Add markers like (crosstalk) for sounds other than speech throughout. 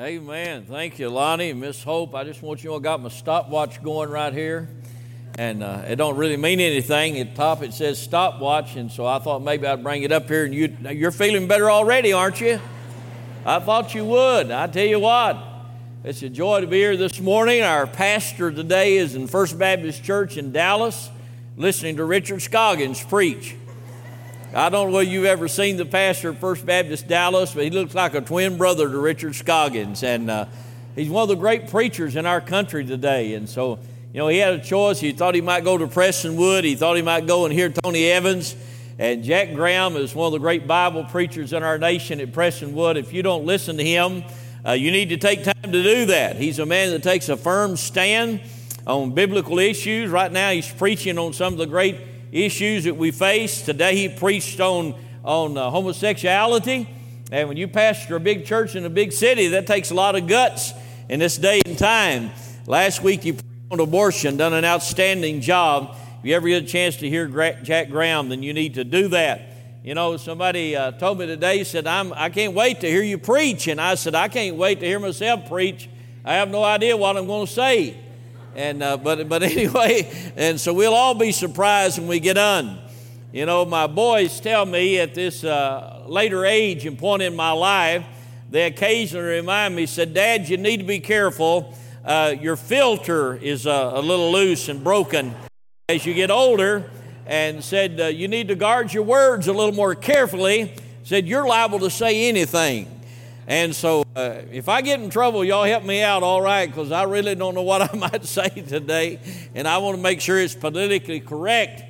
Amen. Thank you, Lonnie. And Miss Hope, I just want you to I got my stopwatch going right here. And uh, it don't really mean anything. At the top it says stopwatch, and so I thought maybe I'd bring it up here. And you, you're feeling better already, aren't you? I thought you would. I tell you what, it's a joy to be here this morning. Our pastor today is in First Baptist Church in Dallas, listening to Richard Scoggins preach. I don't know whether you've ever seen the pastor of First Baptist Dallas, but he looks like a twin brother to Richard Scoggins. And uh, he's one of the great preachers in our country today. And so, you know, he had a choice. He thought he might go to Prestonwood, he thought he might go and hear Tony Evans. And Jack Graham is one of the great Bible preachers in our nation at Prestonwood. If you don't listen to him, uh, you need to take time to do that. He's a man that takes a firm stand on biblical issues. Right now, he's preaching on some of the great issues that we face. Today he preached on, on uh, homosexuality. And when you pastor a big church in a big city, that takes a lot of guts in this day and time. Last week you preached on abortion, done an outstanding job. If you ever get a chance to hear Jack Graham, then you need to do that. You know, somebody uh, told me today, said, I'm, I can't wait to hear you preach. And I said, I can't wait to hear myself preach. I have no idea what I'm going to say. And, uh, but, but (laughs) anyway, and so we'll all be surprised when we get done. You know, my boys tell me at this uh, later age and point in my life, they occasionally remind me, said, Dad, you need to be careful. Uh, your filter is uh, a little loose and broken as you get older. And said, uh, you need to guard your words a little more carefully. Said, you're liable to say anything. And so, uh, if I get in trouble, y'all help me out, all right, because I really don't know what (laughs) I might say today, and I want to make sure it's politically correct.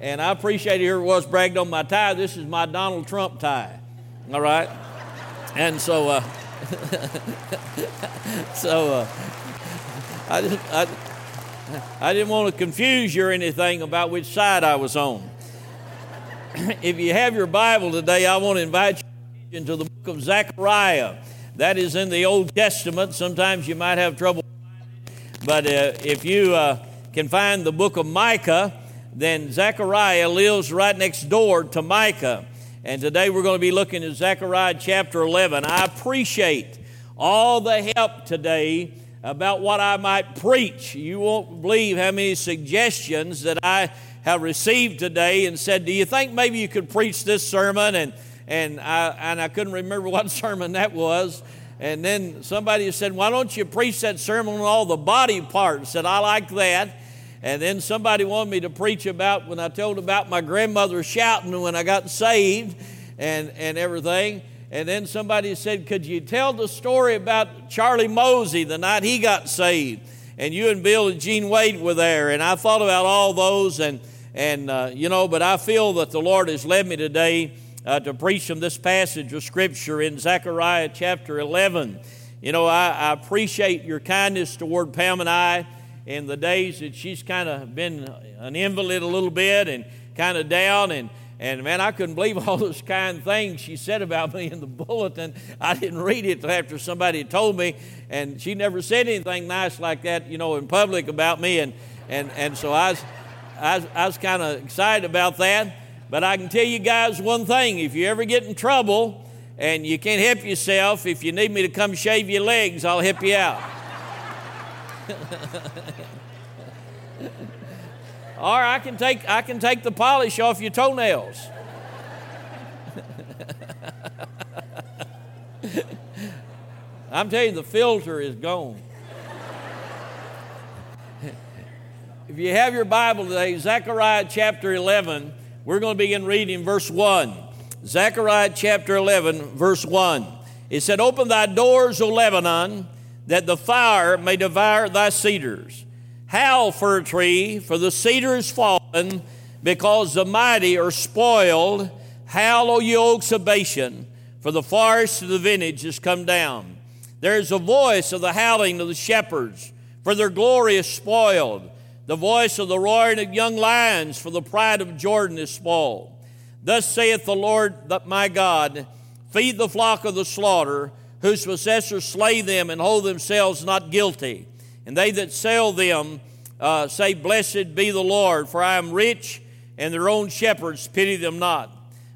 And I appreciate here it was bragged on my tie. This is my Donald Trump tie, all right. And so, uh, (laughs) so uh, I, just, I, I didn't want to confuse you or anything about which side I was on. (clears throat) if you have your Bible today, I want to invite you into the of Zechariah. That is in the Old Testament. Sometimes you might have trouble, but uh, if you uh, can find the book of Micah, then Zechariah lives right next door to Micah. And today we're going to be looking at Zechariah chapter 11. I appreciate all the help today about what I might preach. You won't believe how many suggestions that I have received today and said, Do you think maybe you could preach this sermon? And and I, and I couldn't remember (laughs) what sermon that was. And then somebody said, Why don't you preach that sermon on all the body parts? Said, I like that. And then somebody wanted me to preach about when I told about my grandmother shouting when I got saved and, and everything. And then somebody said, Could you tell the story about Charlie Mosey the night he got saved? And you and Bill and Gene Wade were there. And I thought about all those. And, and uh, you know, but I feel that the Lord has led me today uh, to preach from this passage of Scripture in Zechariah chapter 11. You know, I, I appreciate your kindness toward Pam and I in the days that she's kind of been an invalid a little bit and kind of down and and man, I couldn't believe (laughs) all those kind things she said about me in the bulletin. I didn't read it after somebody told me, and she never said anything nice like that, you know, in public about me. And and and so I was I was, I was kind of excited about that. But I can tell you guys one thing if you ever get in trouble and you can't help yourself, if you need me to come shave your legs, I'll help you out. (laughs) or I can take I can take the polish off your toenails. (laughs) I'm telling you, the filter is gone. (laughs) if you have your Bible today, Zechariah chapter 11, we're going to begin reading verse 1. Zechariah chapter 11, verse 1. It said, Open thy doors, O Lebanon, that the fire may devour thy cedars. Howl, fir tree, for the cedar is fallen, because the mighty are spoiled. Howl, O ye oaks of Bashan, for the forest of the vintage is come down. There is a voice of the howling of the shepherds, for their glory is spoiled the voice of the roaring of young lions, for the pride of Jordan is small. Thus saith the Lord that my God Feed the flock of the slaughter, whose possessors slay them and hold themselves not guilty. And they that sell them uh, say, Blessed be the Lord, for I am rich, and their own shepherds pity them not.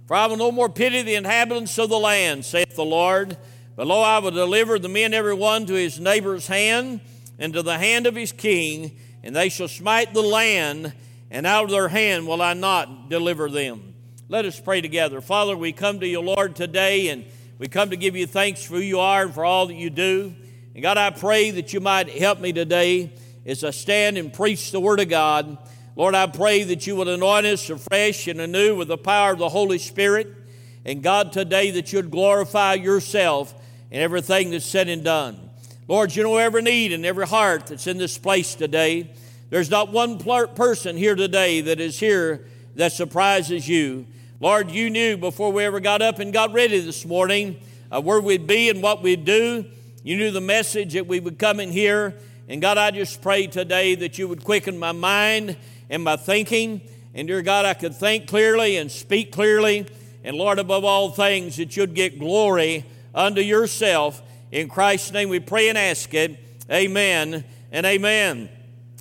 For I will no more pity the inhabitants of the land, saith the Lord, But lo, I will deliver the men every one to his neighbor's hand, and to the hand of his king, and they shall smite the land, and out of their hand will I not deliver them. Let us pray together. Father, we come to you, Lord, today, and we come to give you thanks for who you are and for all that you do. And God, I pray that you might help me today as I stand and preach the Word of God. Lord, I pray that you would anoint us afresh and anew with the power of the Holy Spirit. And God, today that you'd glorify yourself in everything that's said and done. Lord, you know every need and every heart that's in this place today. There's not one person here today that is here that surprises you. Lord, you knew before we ever got up and got ready this morning uh, where we'd be and what we'd do. You knew the message that we would come in here. And God, I just pray today that you would quicken my mind and my thinking. And dear God, I could think clearly and speak clearly. And Lord, above all things, that you'd get glory unto yourself. In Christ's name we pray and ask it. Amen and amen.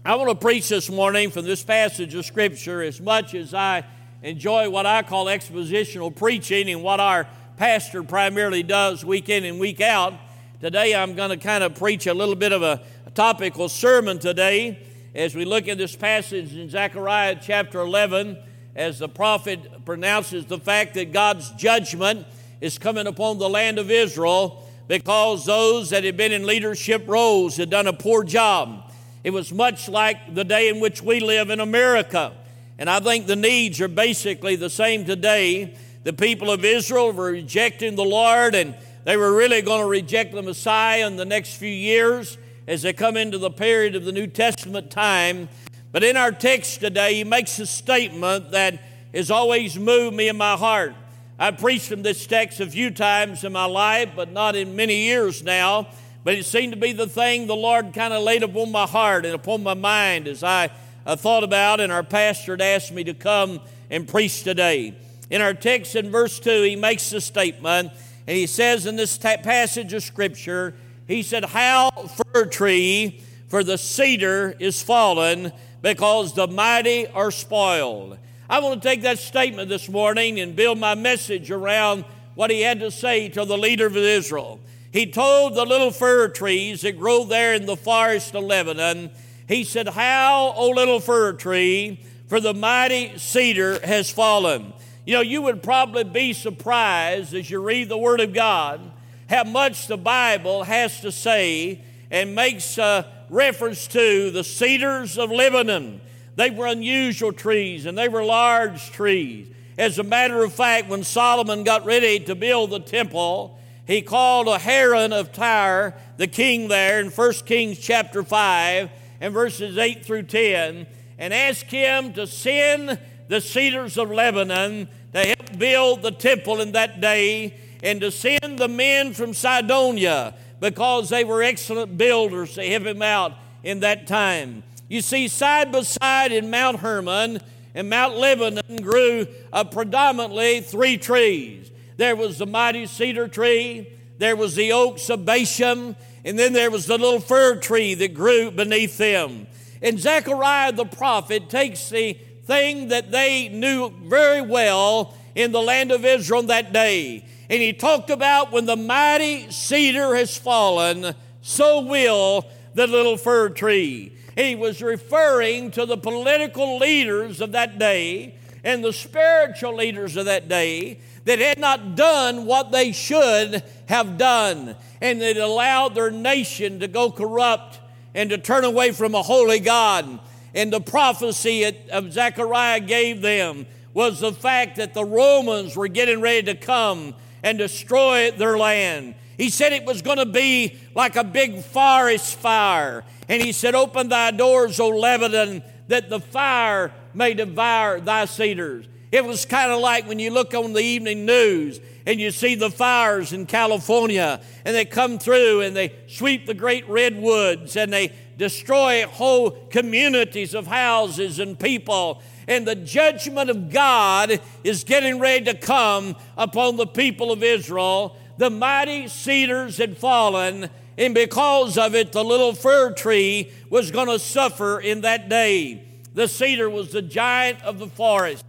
I want to preach this morning from this passage of Scripture as much as I enjoy what I call expositional preaching and what our pastor primarily does week in and week out. Today I'm going to kind of preach a little bit of a, topical sermon today as we look at this passage in Zechariah chapter 11 as the prophet pronounces the fact that God's judgment is coming upon the land of Israel because those that had been in leadership roles had done a poor job. It was much like the day in which we live in America. And I think the needs are basically the same today. The people of Israel were rejecting the Lord, and they were really going to reject the Messiah in the next few years as they come into the period of the New Testament time. But in our text today, he makes a statement that has always moved me in my heart. I've preached from this text a few times in my life, but not in many years now. But it seemed to be the thing the Lord kind of laid upon my heart and upon my mind as I uh, thought about, and our pastor had asked me to come and preach today. In our text in verse 2, he makes a statement, and he says in this ta- passage of Scripture, he said, How fir tree, for the cedar is fallen, because the mighty are spoiled. I want to take that statement this morning and build my message around what he had to say to the leader of Israel. He told the little fir trees that grow there in the forest of Lebanon, he said, How, O little fir tree, for the mighty cedar has fallen. You know, you would probably be surprised as you read the Word of God how much the Bible has to say and makes a reference to the cedars of Lebanon. They were unusual trees and they were large trees. As a matter of fact, when Solomon got ready to build the temple, he called Aharon of Tyre, the king there, in 1 Kings chapter 5 and verses 8 through 10, and asked him to send the cedars of Lebanon to help build the temple in that day, and to send the men from Sidonia because they were excellent builders to help him out in that time. You see, side by side in Mount Hermon and Mount Lebanon grew uh, predominantly three trees. There was the mighty cedar tree, there was the oaks of Bashan, and then there was the little fir tree that grew beneath them. And Zechariah the prophet takes the thing that they knew very well in the land of Israel that day. And he talked about when the mighty cedar has fallen, so will the little fir tree. He was referring to the political leaders of that day and the spiritual leaders of that day that had not done what they should have done and that allowed their nation to go corrupt and to turn away from a holy God. And the prophecy of Zechariah gave them was the fact that the Romans were getting ready to come and destroy their land. He said it was going to be like a big forest fire. And he said, Open thy doors, O Lebanon, that the fire may devour thy cedars. It was kind of like when you look on the evening news and you see the fires in California and they come through and they sweep the great redwoods and they destroy whole communities of houses and people. And the judgment of God is getting ready to come upon the people of Israel the mighty cedars had fallen, and because of it, the little fir tree was going to suffer in that day. The cedar was the giant of the forest.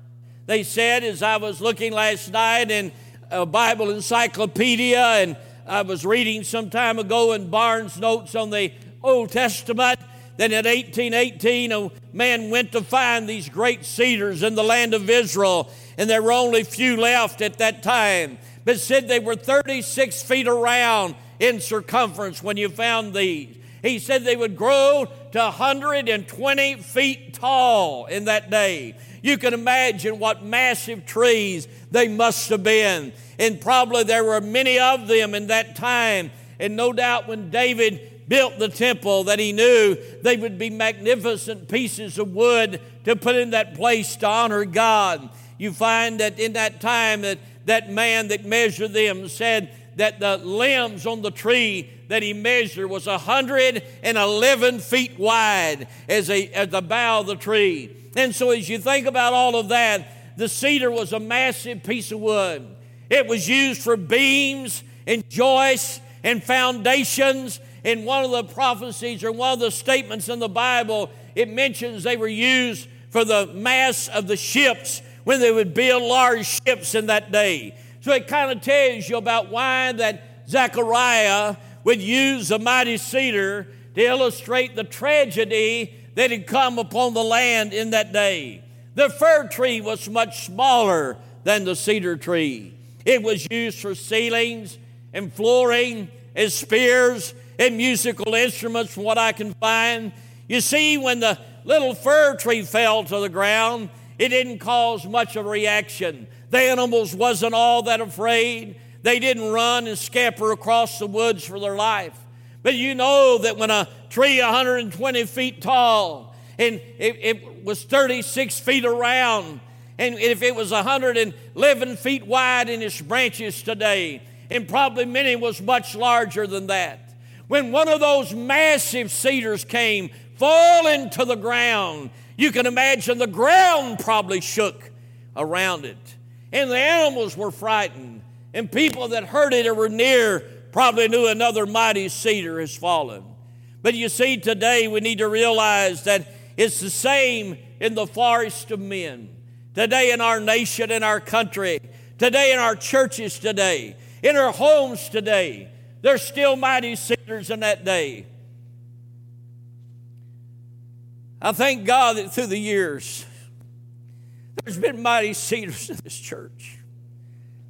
They said, as I was looking last night in a Bible encyclopedia, and I was reading some time ago in Barnes' notes on the Old Testament that in 1818 a man went to find these great cedars in the land of Israel, and there were only few left at that time. But said they were 36 feet around in circumference when you found these. He said they would grow to 120 feet tall in that day. You can imagine what massive trees they must have been. And probably there were many of them in that time. And no doubt when David built the temple that he knew they would be magnificent pieces of wood to put in that place to honor God. You find that in that time that that man that measured them said that the limbs on the tree that he measured was 111 feet wide as, a, as the bough of the tree. And so, as you think about all of that, the cedar was a massive piece of wood. It was used for beams and joists and foundations. In one of the prophecies or one of the statements in the Bible, it mentions they were used for the mass of the ships when they would build large ships in that day. So it kind of tells you about why that Zechariah would use the mighty cedar to illustrate the tragedy that had come upon the land in that day. The fir tree was much smaller than the cedar tree. It was used for ceilings and flooring, as spears and musical instruments, from what I can find. You see, when the little fir tree fell to the ground, it didn't cause much of a reaction. The animals wasn't all that afraid. They didn't run and scamper across the woods for their life. But you know that when a tree 120 feet tall and it, it was 36 feet around, and if it was 111 feet wide in its branches today, and probably many was much larger than that. When one of those massive cedars came falling to the ground, you can imagine the ground probably shook around it. And the animals were frightened. And people that heard it or were near probably knew another mighty cedar has fallen. But you see, today we need to realize that it's the same in the forest of men. Today in our nation, in our country, today in our churches today, in our homes today, there's still mighty cedars in that day. I thank God that through the years, there's been mighty cedars in this church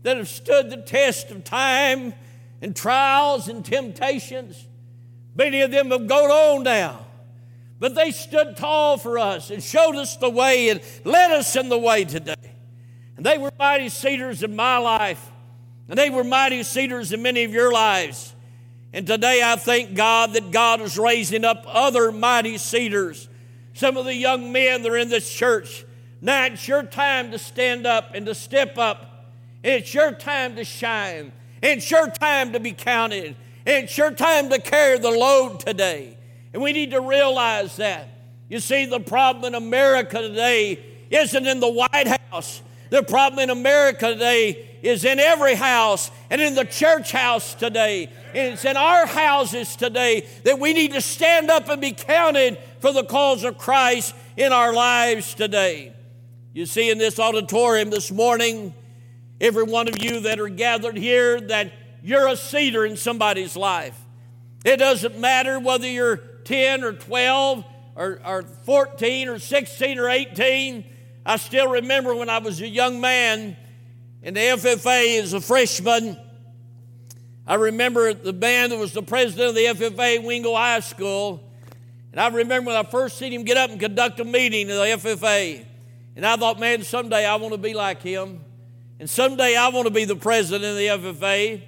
that have stood the test of time and trials and temptations. Many of them have gone on now, but they stood tall for us and showed us the way and led us in the way today. And they were mighty cedars in my life, and they were mighty cedars in many of your lives. And today I thank God that God is raising up other mighty cedars. Some of the young men that are in this church, now it's your time to stand up and to step up it's your time to shine. It's your time to be counted. It's your time to carry the load today. And we need to realize that. You see, the problem in America today isn't in the White House. The problem in America today is in every house and in the church house today. And it's in our houses today that we need to stand up and be counted for the cause of Christ in our lives today. You see, in this auditorium this morning, every one of you that are gathered here, that you're a cedar in somebody's life. It doesn't matter whether you're 10 or 12 or, or 14 or 16 or 18. I still remember when I was a young man in the FFA as a freshman. I remember the man that was the president of the FFA Wingo High School. And I remember when I first seen him get up and conduct a meeting in the FFA. And I thought, man, someday I want to be like him. And someday I want to be the president of the FFA.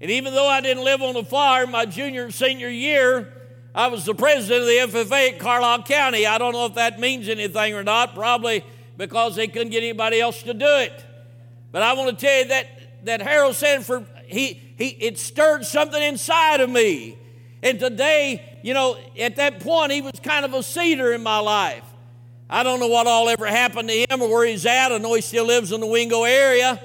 And even though I didn't live on the farm my junior and senior year, I was the president of the FFA at Carlisle County. I don't know if that means anything or not, probably because they couldn't get anybody else to do it. But I want to tell you that, that Harold Sanford, he, he, it stirred something inside of me. And today, you know, at that point, he was kind of a cedar in my life. I don't know what all ever happened to him or where he's at. I know he still lives in the Wingo area,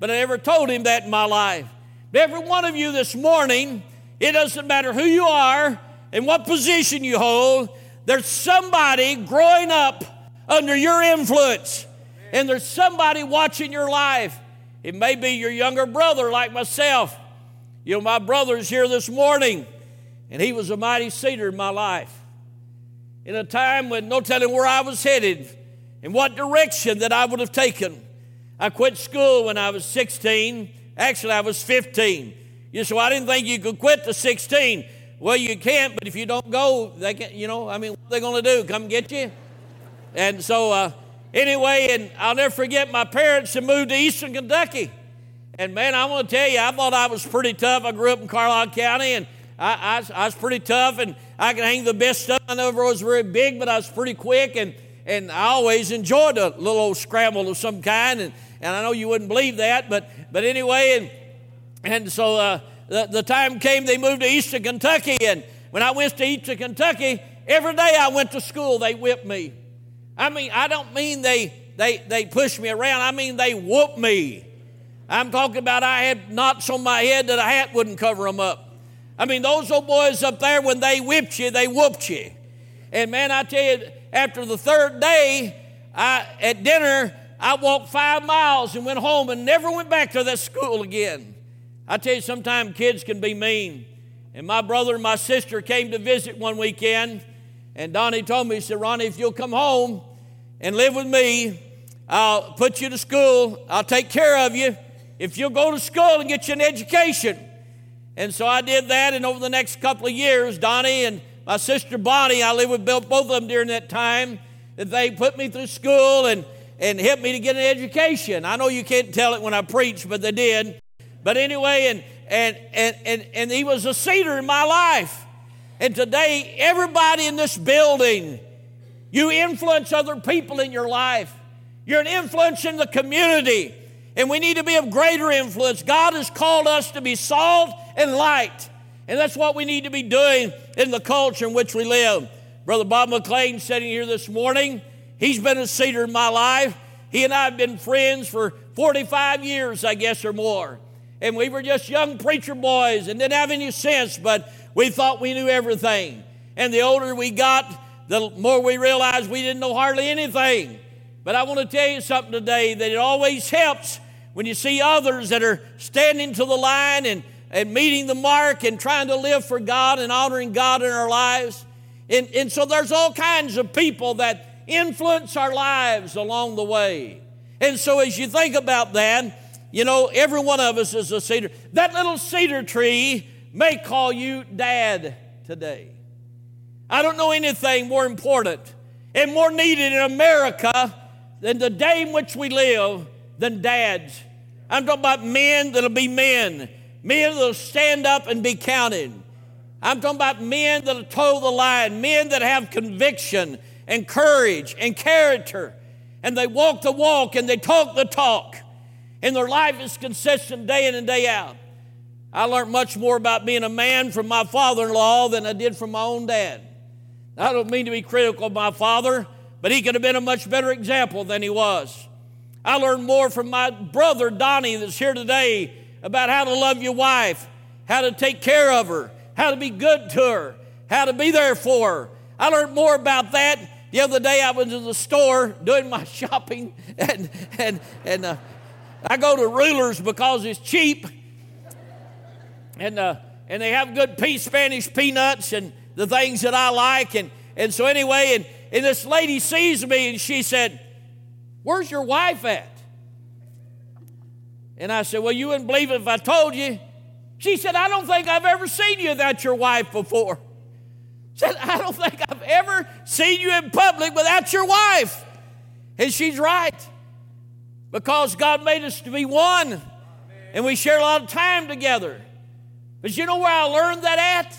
but I never told him that in my life. But every one of you this morning, it doesn't matter who you are and what position you hold, there's somebody growing up under your influence, and there's somebody watching your life. It may be your younger brother like myself. You know, my brother's here this morning, and he was a mighty cedar in my life. In a time when no telling where I was headed and what direction that I would have taken. I quit school when I was 16. Actually, I was 15. You so I didn't think you could quit to 16. Well, you can't, but if you don't go, they can, you know, I mean, what are they going to do? Come get you? And so, uh, anyway, and I'll never forget my parents had moved to Eastern Kentucky. And man, I want to tell you, I thought I was pretty tough. I grew up in Carlisle County, and I, I, I was pretty tough, and I could hang the best stuff. I never was very big, but I was pretty quick, and, and I always enjoyed a little old scramble of some kind. And, and I know you wouldn't believe that, but, but anyway, and, and so uh, the, the time came they moved to Eastern Kentucky, and when I went to Eastern Kentucky, every day I went to school, they whipped me. I mean, I don't mean they, they, they pushed me around, I mean they whooped me. I'm talking about I had knots on my head that a hat wouldn't cover them up. I mean, those old boys up there, when they whipped you, they whooped you. And man, I tell you, after the third day, I, at dinner, I walked five miles and went home and never went back to that school again. I tell you, sometimes kids can be mean. And my brother and my sister came to visit one weekend, and Donnie told me, he said, Ronnie, if you'll come home and live with me, I'll put you to school, I'll take care of you. If you'll go to school and get you an education. And so I did that, and over the next couple of years, Donnie and my sister Bonnie, I lived with both of them during that time, that they put me through school and, and helped me to get an education. I know you can't tell it when I preach, but they did. But anyway, and, and, and, and, and he was a cedar in my life. And today, everybody in this building, you influence other people in your life. You're an influence in the community. And we need to be of greater influence. God has called us to be salt and light. And that's what we need to be doing in the culture in which we live. Brother Bob McLean sitting here this morning, he's been a cedar in my life. He and I have been friends for 45 years, I guess, or more. And we were just young preacher boys and didn't have any sense, but we thought we knew everything. And the older we got, the more we realized we didn't know hardly anything. But I want to tell you something today that it always helps when you see others that are standing to the line and, and meeting the mark and trying to live for God and honoring God in our lives. And, and so there's all kinds of people that influence our lives along the way. And so as you think about that, you know, every one of us is a cedar. That little cedar tree may call you dad today. I don't know anything more important and more needed in America than the day in which we live than dads. I'm talking about men that'll be men, men that'll stand up and be counted. I'm talking about men that'll toe the line, men that have conviction and courage and character, and they walk the walk and they talk the talk, and their life is consistent day in and day out. I learned much more about being a man from my father in law than I did from my own dad. I don't mean to be critical of my father, but he could have been a much better example than he was. I learned more from my brother Donnie that's here today about how to love your wife, how to take care of her, how to be good to her, how to be there for her. I learned more about that the other day. I was in the store doing my (laughs) shopping, and and and uh, I go to Rulers because it's cheap, and uh, and they have good pea Spanish peanuts and the things that I like, and and so anyway, and and this lady sees me and she said, Where's your wife at? And I said, Well, you wouldn't believe it if I told you. She said, I don't think I've ever seen you without your wife before. She Said, I don't think I've ever seen you in public without your wife. And she's right. Because God made us to be one. And we share a lot of time together. But you know where I learned that at?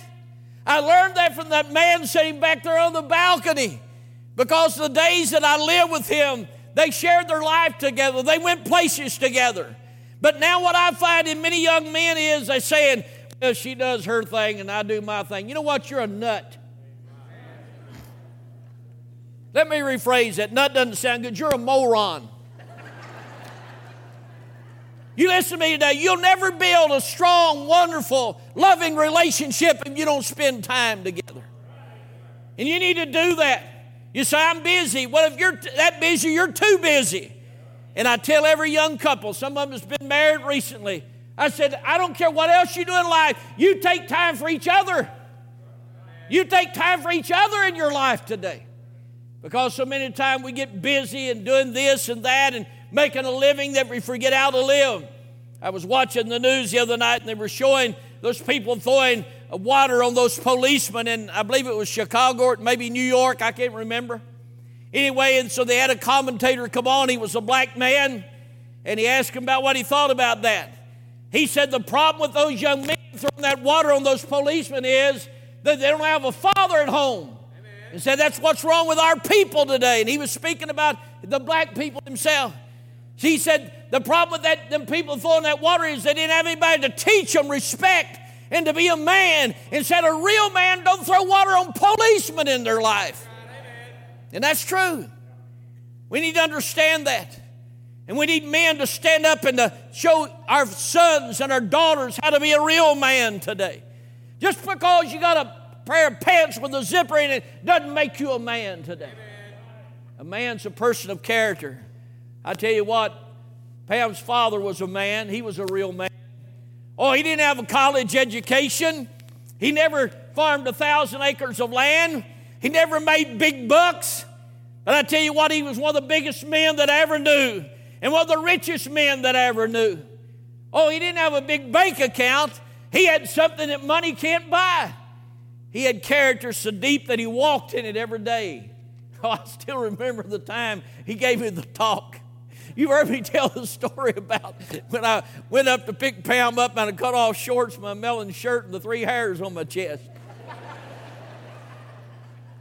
I learned that from that man sitting back there on the balcony. Because the days that I lived with him, they shared their life together, they went places together. But now, what I find in many young men is they're saying, well, she does her thing and I do my thing. You know what? You're a nut. Let me rephrase that. Nut doesn't sound good. You're a moron. You listen to me today, you'll never build a strong, wonderful, loving relationship if you don't spend time together. And you need to do that. You say, I'm busy. Well, if you're that busy, you're too busy. And I tell every young couple, some of them has been married recently, I said, I don't care what else you do in life, you take time for each other. You take time for each other in your life today. Because so many times we get busy and doing this and that and making a living that we forget how to live. I was watching the news the other night and they were showing those people throwing water on those policemen, and I believe it was Chicago or maybe New York, I can't remember. Anyway, and so they had a commentator come on, he was a black man, and he asked him about what he thought about that. He said the problem with those young men throwing that water on those policemen is that they don't have a father at home. He said that's what's wrong with our people today. And he was speaking about the black people himself. He said the problem with that them people throwing that water is they didn't have anybody to teach them respect and to be a man. And said a real man don't throw water on policemen in their life. And that's true. We need to understand that. And we need men to stand up and to show our sons and our daughters how to be a real man today. Just because you got a pair of pants with a zipper in it doesn't make you a man today. A man's a person of character. I tell you what, Pam's father was a man, he was a real man. Oh, he didn't have a college education. He never farmed a thousand acres of land. He never made big bucks. But I tell you what, he was one of the biggest men that I ever knew and one of the richest men that I ever knew. Oh, he didn't have a big bank account. He had something that money can't buy. He had character so deep that he walked in it every day. (laughs) Oh, I still remember the time he gave me the talk. You heard me (laughs) tell the story about when I went up to pick Pam up and I cut off shorts, my melon shirt, and the three hairs on my chest.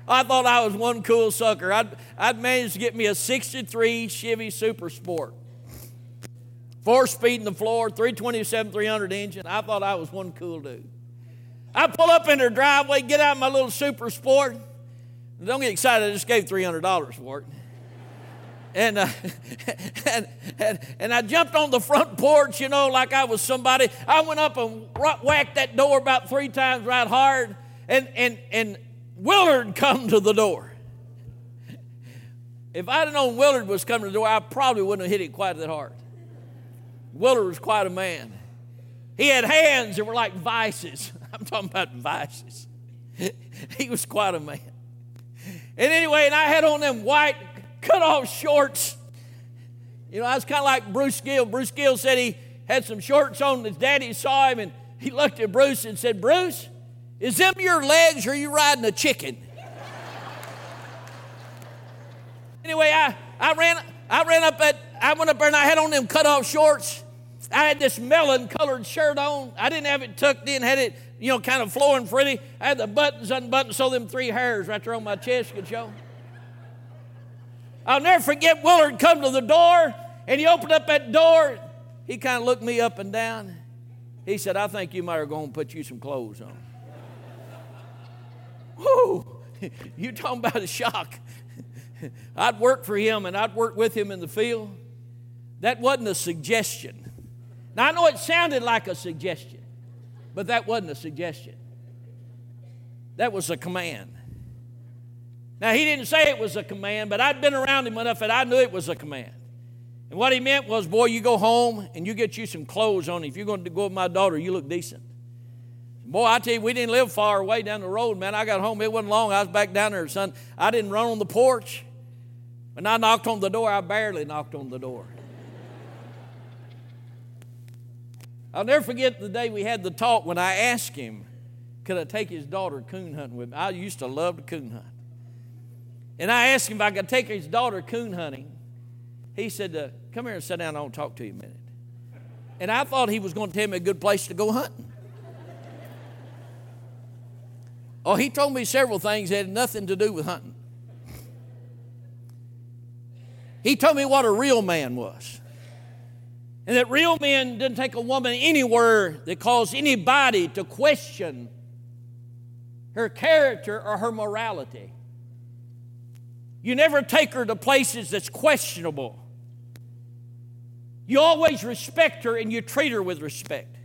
I thought I was one cool sucker. I'd, I'd managed to get me a 63 Chevy Super Sport. Four speed in the floor, 327, 300 engine. I thought I was one cool dude. I pull up in their driveway, get out my little Super Sport. Don't get excited, I just gave $300 for it. And, uh, (laughs) and, and, and I jumped on the front porch, you know, like I was somebody. I went up and whacked that door about three times right hard. And, and, and Willard come to the door. If I'd have known Willard was coming to the door, I probably wouldn't have hit it quite that hard. Willard was quite a man. He had hands that were like vices. (laughs) I'm talking about vices. (laughs) he was quite a man. And anyway, and I had on them white cut off shorts. You know, I was kind of like Bruce Gill. Bruce Gill said he had some shorts on. His daddy saw him and he looked at Bruce and said, Bruce, is them your legs or are you riding a chicken? anyway, I, I ran I ran up at I went up there and I had on them cut off shorts. I had this melon colored shirt on. I didn't have it tucked in, had it, you know, kind of flowing pretty. I had the buttons unbuttoned so them three hairs right there on my chest could show. I'll never forget Willard come to the door and he opened up that door. He kind of looked me up and down. He said, I think you might have gone and put you some clothes on. (laughs) Whoo! (laughs) You talking about a shock. (laughs) I'd work for him and I'd work with him in the field. That wasn't a suggestion. Now I know it sounded like a suggestion, but that wasn't a suggestion. That was a command. Now, he didn't say it was a command, but I'd been around him enough that I knew it was a command. And what he meant was, boy, you go home and you get you some clothes on. If you're going to go with my daughter, you look decent. Boy, I tell you, we didn't live far away down the road, man. I got home, it wasn't long. I was back down there, son. I didn't run on the porch. When I knocked on the door, I barely knocked on the door. (laughs) I'll never forget the day we had the talk when I asked him, could I take his daughter coon hunting with me? I used to love to coon hunt. And I asked him if I could take his daughter coon hunting. He said, uh, Come here and sit down. I want to talk to you a minute. And I thought he was going to tell me a good place to go hunting. Oh, he told me several things that had nothing to do with hunting. He told me what a real man was. And that real men didn't take a woman anywhere that caused anybody to question her character or her morality. You never take her to places that's questionable. You always respect her and you treat her with respect.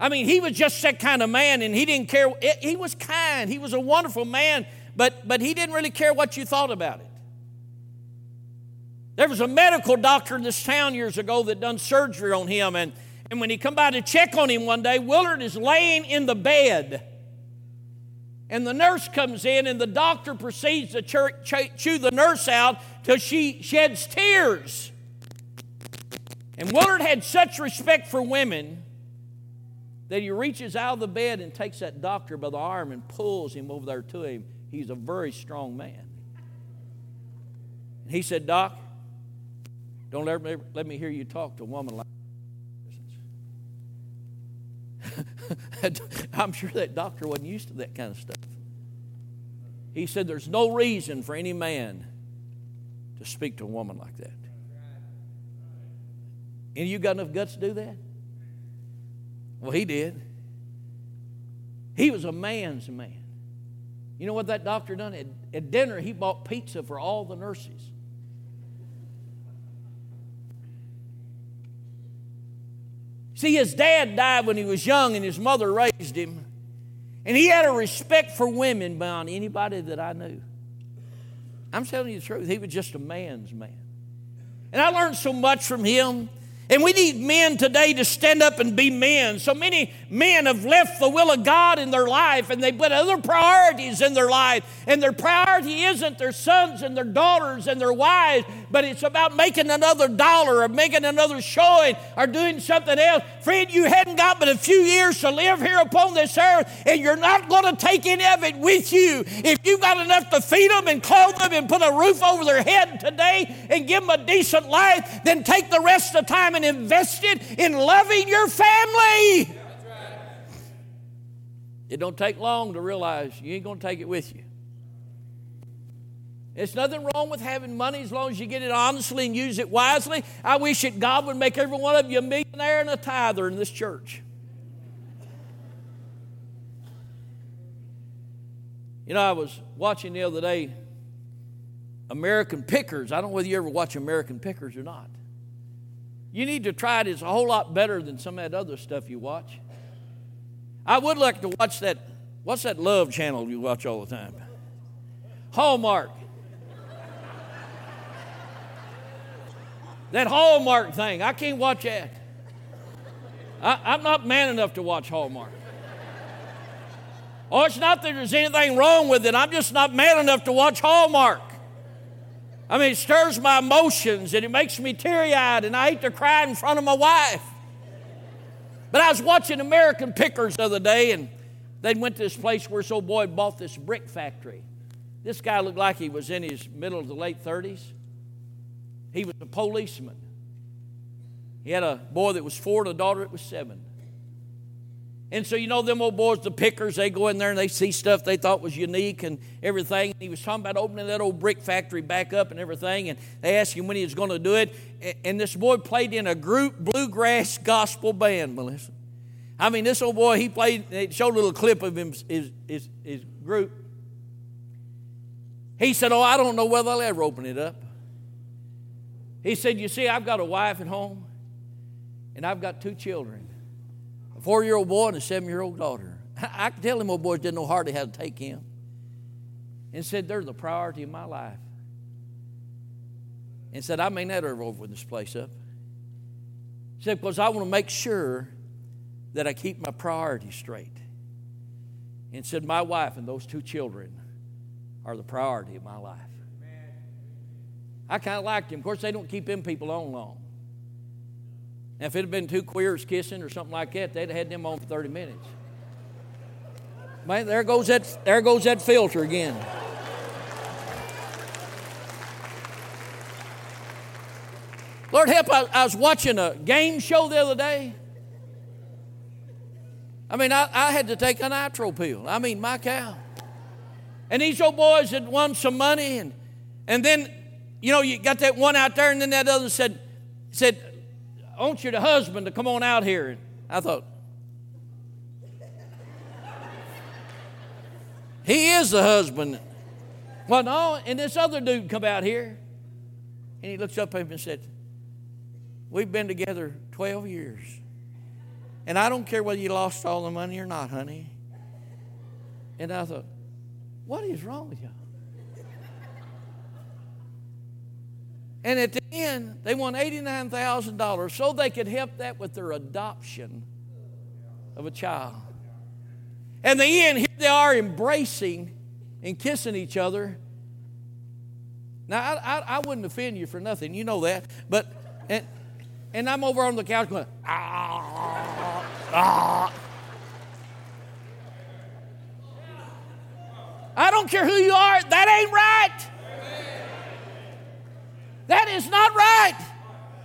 I mean, he was just that kind of man and he didn't care. He was kind, he was a wonderful man, but, but he didn't really care what you thought about it. There was a medical doctor in this town years ago that done surgery on him, and, and when he come by to check on him one day, Willard is laying in the bed. And the nurse comes in, and the doctor proceeds to chew the nurse out till she sheds tears. And Willard had such respect for women that he reaches out of the bed and takes that doctor by the arm and pulls him over there to him. He's a very strong man. And he said, Doc, don't me, let me hear you talk to a woman like (laughs) I'm sure that doctor wasn't used to that kind of stuff. He said, There's no reason for any man to speak to a woman like that. And you got enough guts to do that? Well, he did. He was a man's man. You know what that doctor done? At, at dinner, he bought pizza for all the nurses. See, his dad died when he was young and his mother raised him. And he had a respect for women beyond anybody that I knew. I'm telling you the truth, he was just a man's man. And I learned so much from him. And we need men today to stand up and be men. So many men have left the will of God in their life and they put other priorities in their life. And their priority isn't their sons and their daughters and their wives, but it's about making another dollar or making another showing or doing something else. Friend, you hadn't got but a few years to live here upon this earth and you're not going to take any of it with you. If you've got enough to feed them and clothe them and put a roof over their head today and give them a decent life, then take the rest of the time and invest it in loving your family. It don't take long to realize you ain't going to take it with you. It's nothing wrong with having money as long as you get it honestly and use it wisely. I wish that God would make every one of you a millionaire and a tither in this church. You know, I was watching the other day American Pickers. I don't know whether you ever watch American Pickers or not. You need to try it. It's a whole lot better than some of that other stuff you watch. I would like to watch that. What's that love channel you watch all the time? Hallmark. That Hallmark thing. I can't watch that. I, am not man enough to watch Hallmark. Oh, it's not that there's anything wrong with it. I'm just not man enough to watch Hallmark. I mean, it stirs my emotions and it makes me teary eyed, and I hate to cry in front of my wife. But I was watching American Pickers the other day, and they went to this place where this old boy bought this brick factory. This guy looked like he was in his middle the late 30s. He was a policeman. He had a boy that was four and a daughter that was seven. And so, you know, them old boys, the pickers, they go in there and they see stuff they thought was unique and everything. And he was talking about opening that old brick factory back up and everything. And they asked him when he was going to do it. And this boy played in a group bluegrass gospel band, Melissa. I mean, this old boy, he played, they showed a little clip of him, his, his, his group. He said, Oh, I don't know whether I'll ever open it up. He said, You see, I've got a wife at home and I've got two children a four year old boy and a seven year old daughter. (laughs) I could tell them old boys didn't know hardly how to take him. And said, They're the priority of my life. And said, I may never ever open this place up. He said, Because I want to make sure that I keep my priorities straight. And said, My wife and those two children are the priority of my life. I kind of liked him. Of course, they don't keep them people on long. Now, if it had been two queers kissing or something like that, they'd have had them on for 30 minutes. Man, there goes that, there goes that filter again. Lord help, I, I, was watching a game show the other day. I mean, I, I had to take a nitro pill. I mean, my cow. And these old boys had won some money, and, and then, you know, you got that one out there, and then that other said, said, I want you, the husband, to come on out here. And I thought, he is the husband. Well, no, and this other dude come out here, and he looks up at him and said, We've been together 12 years. And I don't care whether you lost all the money or not, honey. And I thought, what is wrong with y'all? And at the end, they won $89,000 so they could help that with their adoption of a child. And the end, here they are embracing and kissing each other. Now, I, I, I, wouldn't offend you for nothing. You know that. But, and, and I'm over on the couch going, ah, ah. I don't care who you are, that ain't right. That is not right.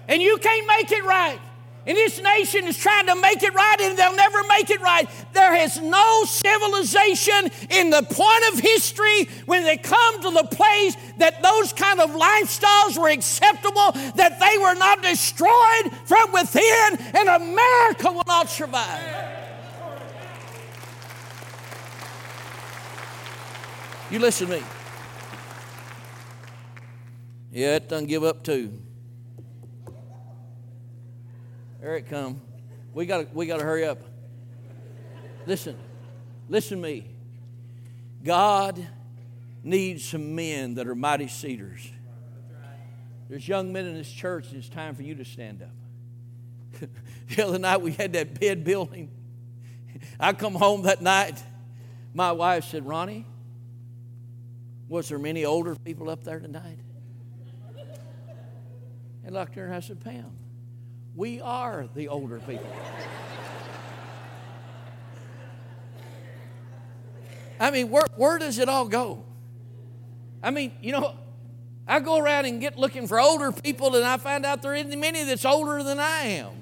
And you can't make it right. And this nation is trying to make it right, and they'll never make it right. There is no civilization in the point of history when they come to the place that those kind of lifestyles were acceptable, that they were not destroyed from within, and America will not survive. You listen to me. Yeah, it doesn't give up too. There it come. We got we got to hurry up. Listen, listen to me. God needs some men that are mighty cedars. There's young men in this church, and it's time for you to stand up. (laughs) the other night we had that bed building. I come home that night. My wife said, Ronnie, was there many older people up there tonight? And looked at her and I said, Pam, we are the older people. I mean, where, where does it all go? I mean, you know, I go around and get looking for older people, and I find out there isn't many that's older than I am.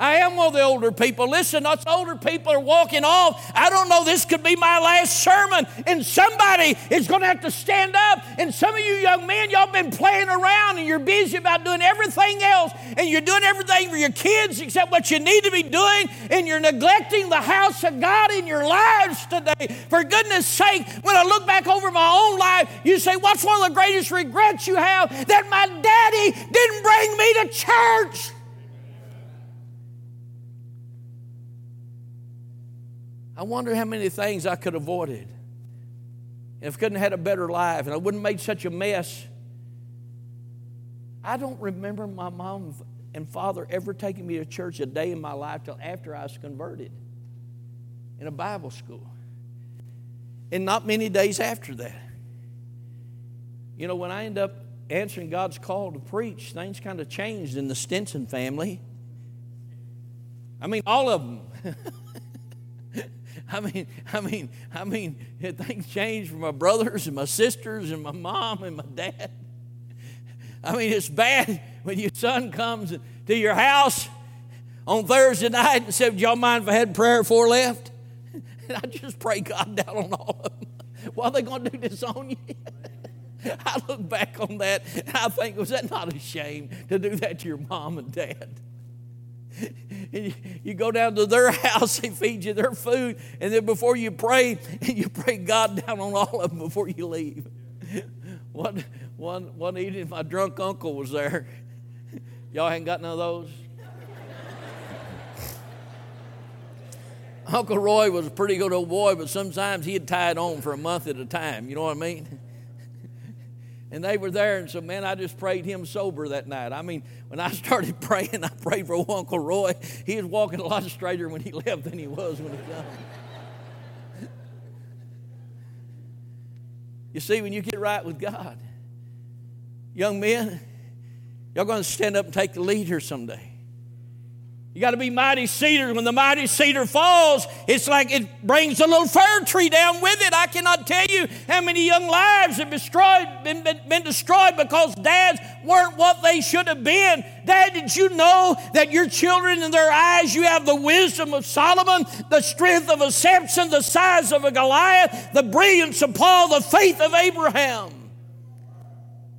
I am one of the older people. Listen, us older people are walking off. I don't know, this could be my last sermon, and somebody is going to have to stand up. And some of you young men, y'all been playing around and you're busy about doing everything else, and you're doing everything for your kids except what you need to be doing, and you're neglecting the house of God in your lives today. For goodness sake, when I look back over my own life, you say, What's one of the greatest regrets you have? That my daddy didn't bring me to church. I wonder how many things I could have avoided if I couldn't have had a better life and I wouldn't have made such a mess. I don't remember my mom and father ever taking me to church a day in my life till after I was converted in a Bible school. And not many days after that. You know, when I end up answering God's call to preach, things kind of changed in the Stinson family. I mean, all of them. (laughs) I mean, I mean, I mean, things changed for my brothers and my sisters and my mom and my dad. I mean, it's bad when your son comes to your house on Thursday night and said, Y'all mind if I had prayer for left? And (laughs) I just pray God down on all of them. Why are they going to do this on you? (laughs) I look back on that and I think, was that not a shame to do that to your mom and dad? (laughs) you go down to their (laughs) house, they feed you their food, and then before you pray, (laughs) you pray God down on all of them before you leave. One, one, one evening, my drunk uncle was there. Y'all ain't got none of those? Uncle Roy was a pretty good old boy, but sometimes he'd tie it on for a month at a time. You know what I mean? And they were there, and so, man, I just prayed him sober that night. I mean, when I (laughs) started praying, I prayed for Uncle Roy. He was walking a lot straighter when he (laughs) left than he was when he came. (laughs) you see, when you get right with God, young men, y'all going to stand up and take the lead here someday. You got to be mighty cedar. When the mighty cedar falls, it's like it brings a little fir tree down with it. I cannot tell you how many young lives have destroyed, been, been, been destroyed because dads weren't what they should have been. Dad, did you know that your children, in their eyes, you have the wisdom of Solomon, the strength of a Samson, the size of a Goliath, the brilliance of Paul, the faith of Abraham?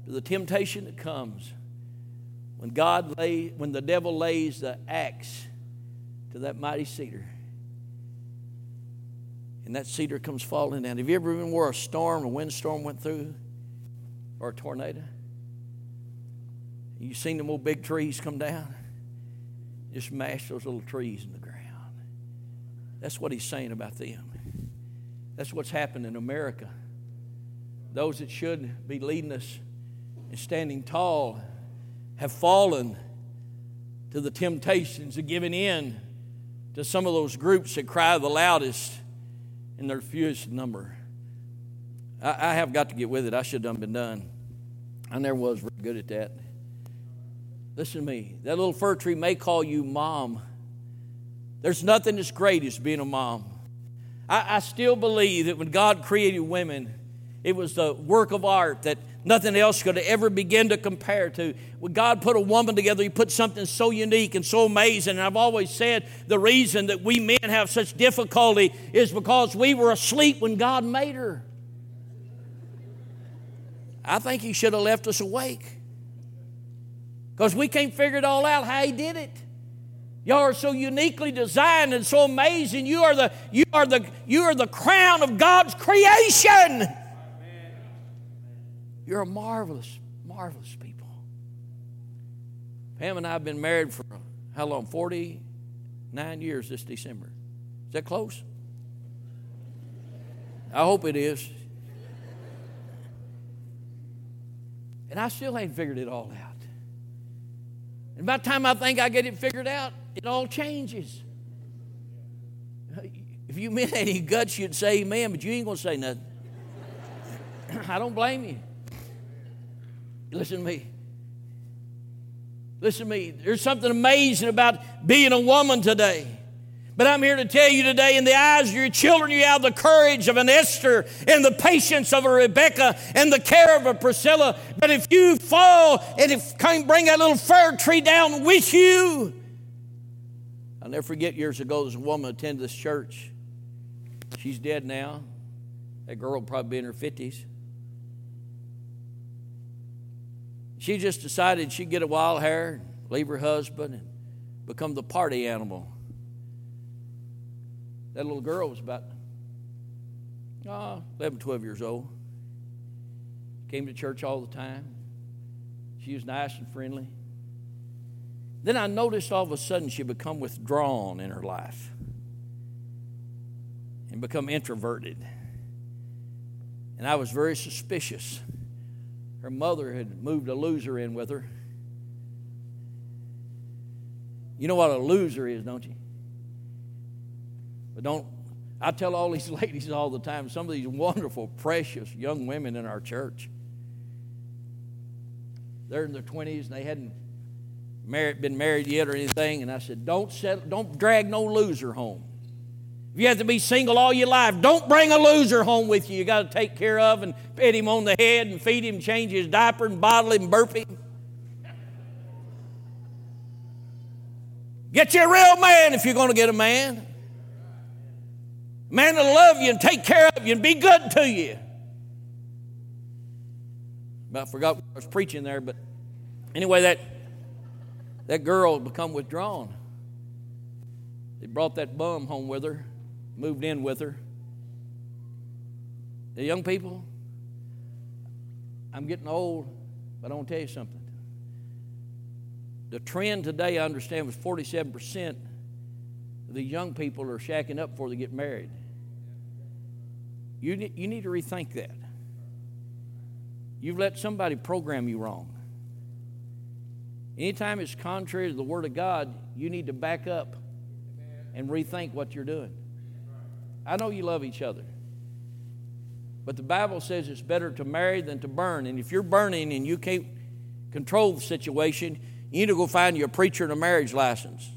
To the temptation that comes when God lay, when the devil lays the axe to that mighty cedar, and that cedar comes falling down. Have you ever been where a storm, a windstorm went through, or a tornado? You seen them old big trees come down? Just mash those little trees in the ground. That's what he's saying about them. That's what's happened in America. Those that should be leading us and standing tall have fallen to the temptations of giving in to some of those groups that cry the loudest in their fewest number. I, I have got to get with it. I should have been done. I never was very good at that. Listen to me. That little fir tree may call you mom. There's nothing as great as being a mom. I, I still believe that when God created women, it was the work of art that nothing else could ever begin to compare to. When God put a woman together, He put something so unique and so amazing. And I've always said the reason that we men have such difficulty is because we were asleep when God made her. I think He should have left us awake because we can't figure it all out how He did it. Y'all are so uniquely designed and so amazing. You are the, you are the, you are the crown of God's creation. You're a marvelous, marvelous people. Pam and I have been married for how long? 49 years this December. Is that close? I hope it is. And I still ain't figured it all out. And by the time I think I get it figured out, it all changes. If you meant any guts, you'd say amen, but you ain't going to say nothing. (clears throat) I don't blame you. Listen to me. Listen to me. There's something amazing about being a woman today. But I'm here to tell you today, in the eyes of your children, you have the courage of an Esther and the patience of a Rebecca and the care of a Priscilla. But if you fall and if can't bring that little fir tree down with you, I'll never forget years ago, there was a woman attended this church. She's dead now. That girl will probably be in her 50s. She just decided she'd get a wild hair, leave her husband, and become the party animal. That little girl was about oh, 11, 12 years old. Came to church all the time. She was nice and friendly. Then I noticed all of a sudden she'd become withdrawn in her life and become introverted. And I was very suspicious her mother had moved a loser in with her. You know what a loser is, don't you? But don't, I tell all these (laughs) ladies all the time, some of these wonderful, precious young women in our church, they're in their 20s and they hadn't married, been married yet or anything. And I said, don't, settle, don't drag no loser home. If you have to be single all your life, don't bring a loser home with you. You got to take care of and pet him on the head and feed him, change his diaper and bottle him, burp him. Get you a real man if you're going to get a man. A man that'll love you and take care of you and be good to you. I forgot what I was preaching there, but anyway, that, that girl had become withdrawn. They brought that bum home with her moved in with her. The young people, I'm getting old, but I want to tell you something. The trend today, I understand, was 47% of the young people are shacking up before they get married. You you need to rethink that. You've let somebody program you wrong. Anytime it's contrary to the Word of God, you need to back up and rethink what you're doing. I know you love each other. But the Bible says it's better to marry than to burn. And if you're burning and you can't control the situation, you need to go find your preacher and a marriage license.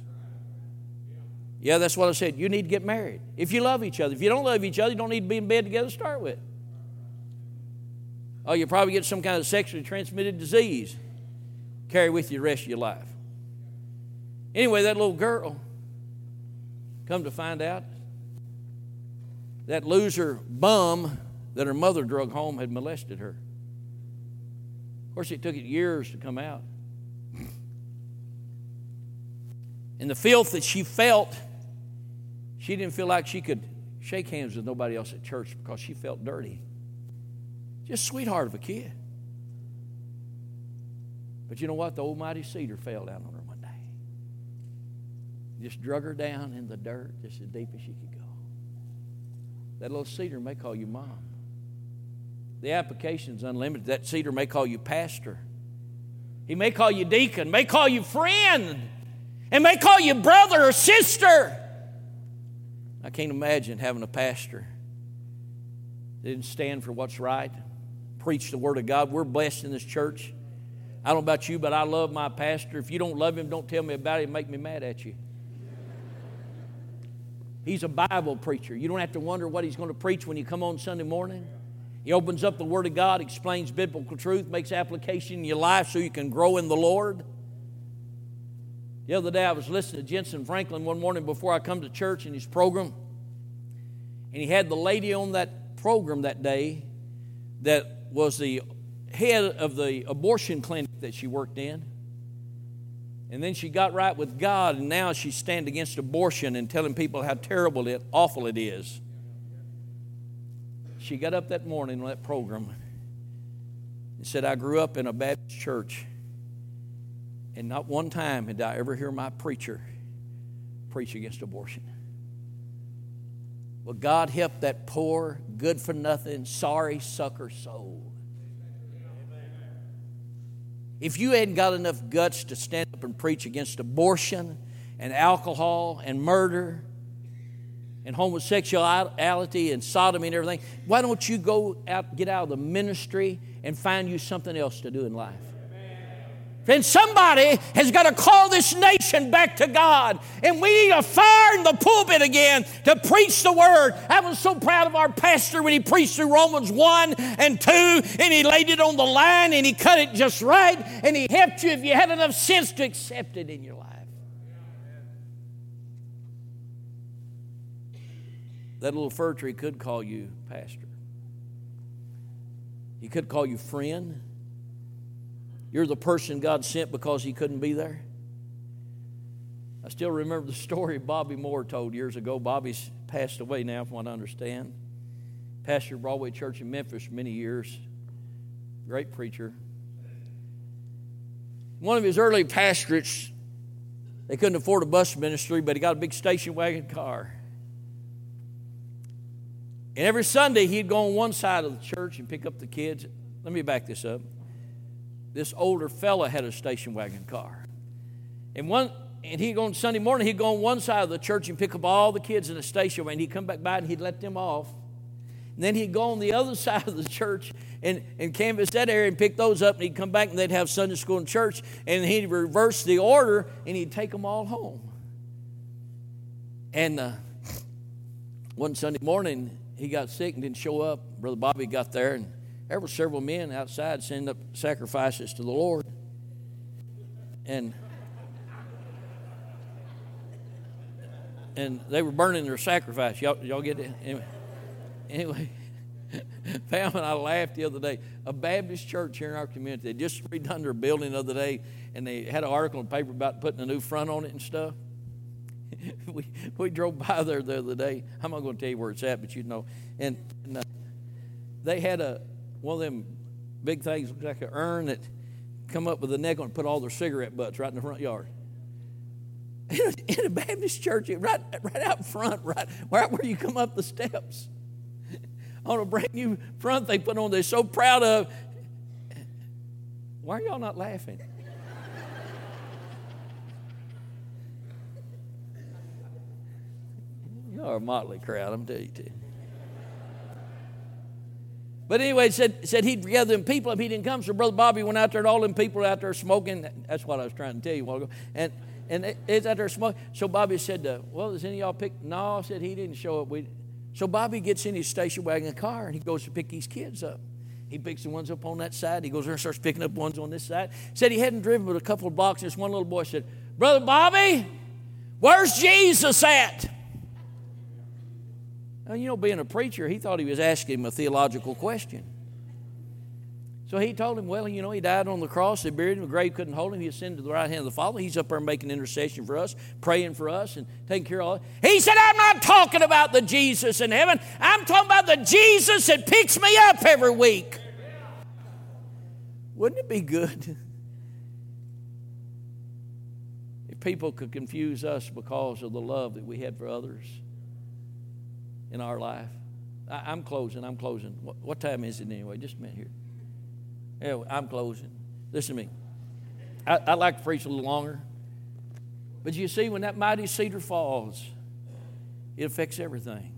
Yeah, that's what I said. You need to get married. If you love each other. If you don't love each other, you don't need to be in bed together to start with. Oh, you probably get some kind of sexually transmitted disease. Carry with you the rest of your life. Anyway, that little girl, come to find out, that loser bum that her mother drug home had molested her. Of course, it took it years to come out. And the filth that she felt, she didn't feel like she could shake hands with nobody else at church because she felt dirty. Just sweetheart of a kid. But you know what? The almighty cedar fell down on her one day. Just drug her down in the dirt just as deep as she could. That little cedar may call you mom. The application's unlimited. That cedar may call you pastor. He may call you deacon, may call you friend, and may call you brother or sister. I can't imagine having a pastor that didn't stand for what's right, preach the Word of God. We're blessed in this church. I don't know about you, but I love my pastor. If you don't love him, don't tell me about it. It'll Make me mad at you. He's a Bible preacher. You don't have to wonder what he's going to preach when you come on Sunday morning. He opens up the Word of God, explains biblical truth, makes application in your life so you can grow in the Lord. The other day I was listening to Jentezen Franklin one morning before I come to church in his program. And he had the lady on that program that day that was the head of the abortion clinic that she worked in. And then she got right with God, and now she's standing against abortion and telling people how terrible it, awful it is. She got up that morning on that program and said, I grew up in a Baptist church. And not one time did I ever hear my preacher preach against abortion. Well, God help that poor, good for nothing, sorry sucker soul. If you hadn't got enough guts to stand up and preach against abortion and alcohol and murder and homosexuality and sodomy and everything, why don't you go out, get out of the ministry and find you something else to do in life? Then somebody has got to call this nation back to God. And we need a fire in the pulpit again to preach the word. I was so proud of our pastor when he preached through Romans 1 and 2, and he laid it on the line and he cut it just right, and he helped you if you had enough sense to accept it in your life. That little fir tree could call you pastor. He could call you friend. You're the person God sent because He couldn't be there. I still remember the story Bobby Moore told years ago. Bobby's passed away now, from what I understand. Pastor Broadway Church in Memphis for many years. Great preacher. One of his early pastorates, they couldn't afford a bus ministry, but he got a big station wagon car. And every Sunday, he'd go on one side of the church and pick up the kids. Let me back this up this older fella had a station wagon car. And one and he'd go on Sunday morning, he'd go on one side of the church and pick up all the kids in the station wagon. He'd come back by and he'd let them off. And then he'd go on the other (laughs) side of the church and, and canvass that area and pick those up, and he'd come back and they'd have Sunday school in church, and he'd reverse the order and he'd take them all home. And uh, one Sunday morning, he got sick and didn't show up. Brother Bobby got there and there were several men outside sending up sacrifices to the Lord. And and they were burning their sacrifice. Y'all, y'all get it? Anyway, anyway (laughs) Pam and I laughed the other day. A Baptist church here in our community, they just redone their building the other day, and they had an article in the paper about putting a new front on it and stuff. (laughs) we, we drove by there the other day. I'm not going to tell you where it's at, but you know. And, and uh, they had a, one of them big things, like an urn that come up with a neck on and put all their cigarette butts right in the front yard. (laughs) In a Baptist church, right, right out front, right, right where you come up the steps. (laughs) On a brand new front they put on, they're so proud of. Why are y'all not laughing? (laughs) You're a motley crowd, I'm telling you. But anyway, said, said he'd gather them people if he didn't come. So Brother Bobby went out there and all them people out there smoking. That's what I was trying to tell you a while ago. And and it's out there smoking. So Bobby said, uh, Well, does any of y'all pick? No, said he didn't show up. We, so Bobby gets in his station wagon car and he goes to pick these kids up. He picks the ones up on that side. He goes there and starts picking up ones on this side. Said he hadn't driven but a couple of blocks. This one little boy said, Brother Bobby, where's Jesus at? Now, you know, being a preacher, he thought he was asking him a theological question. So he told him, well, you know, he died on the cross, they buried him, the grave couldn't hold him, he ascended to the right hand of the Father. He's up there making intercession for us, praying for us, and taking care of all. He said, I'm not talking about the Jesus in heaven. I'm talking about the Jesus that picks me up every week. Wouldn't it be good (laughs) if people could confuse us because of the love that we had for others? In our life. I, am closing. I'm closing. What, what, time is it anyway? Just a minute here. Yeah, I'm closing. Listen to me. I, I'd like to preach a little longer. But you see, when that mighty cedar falls, it affects everything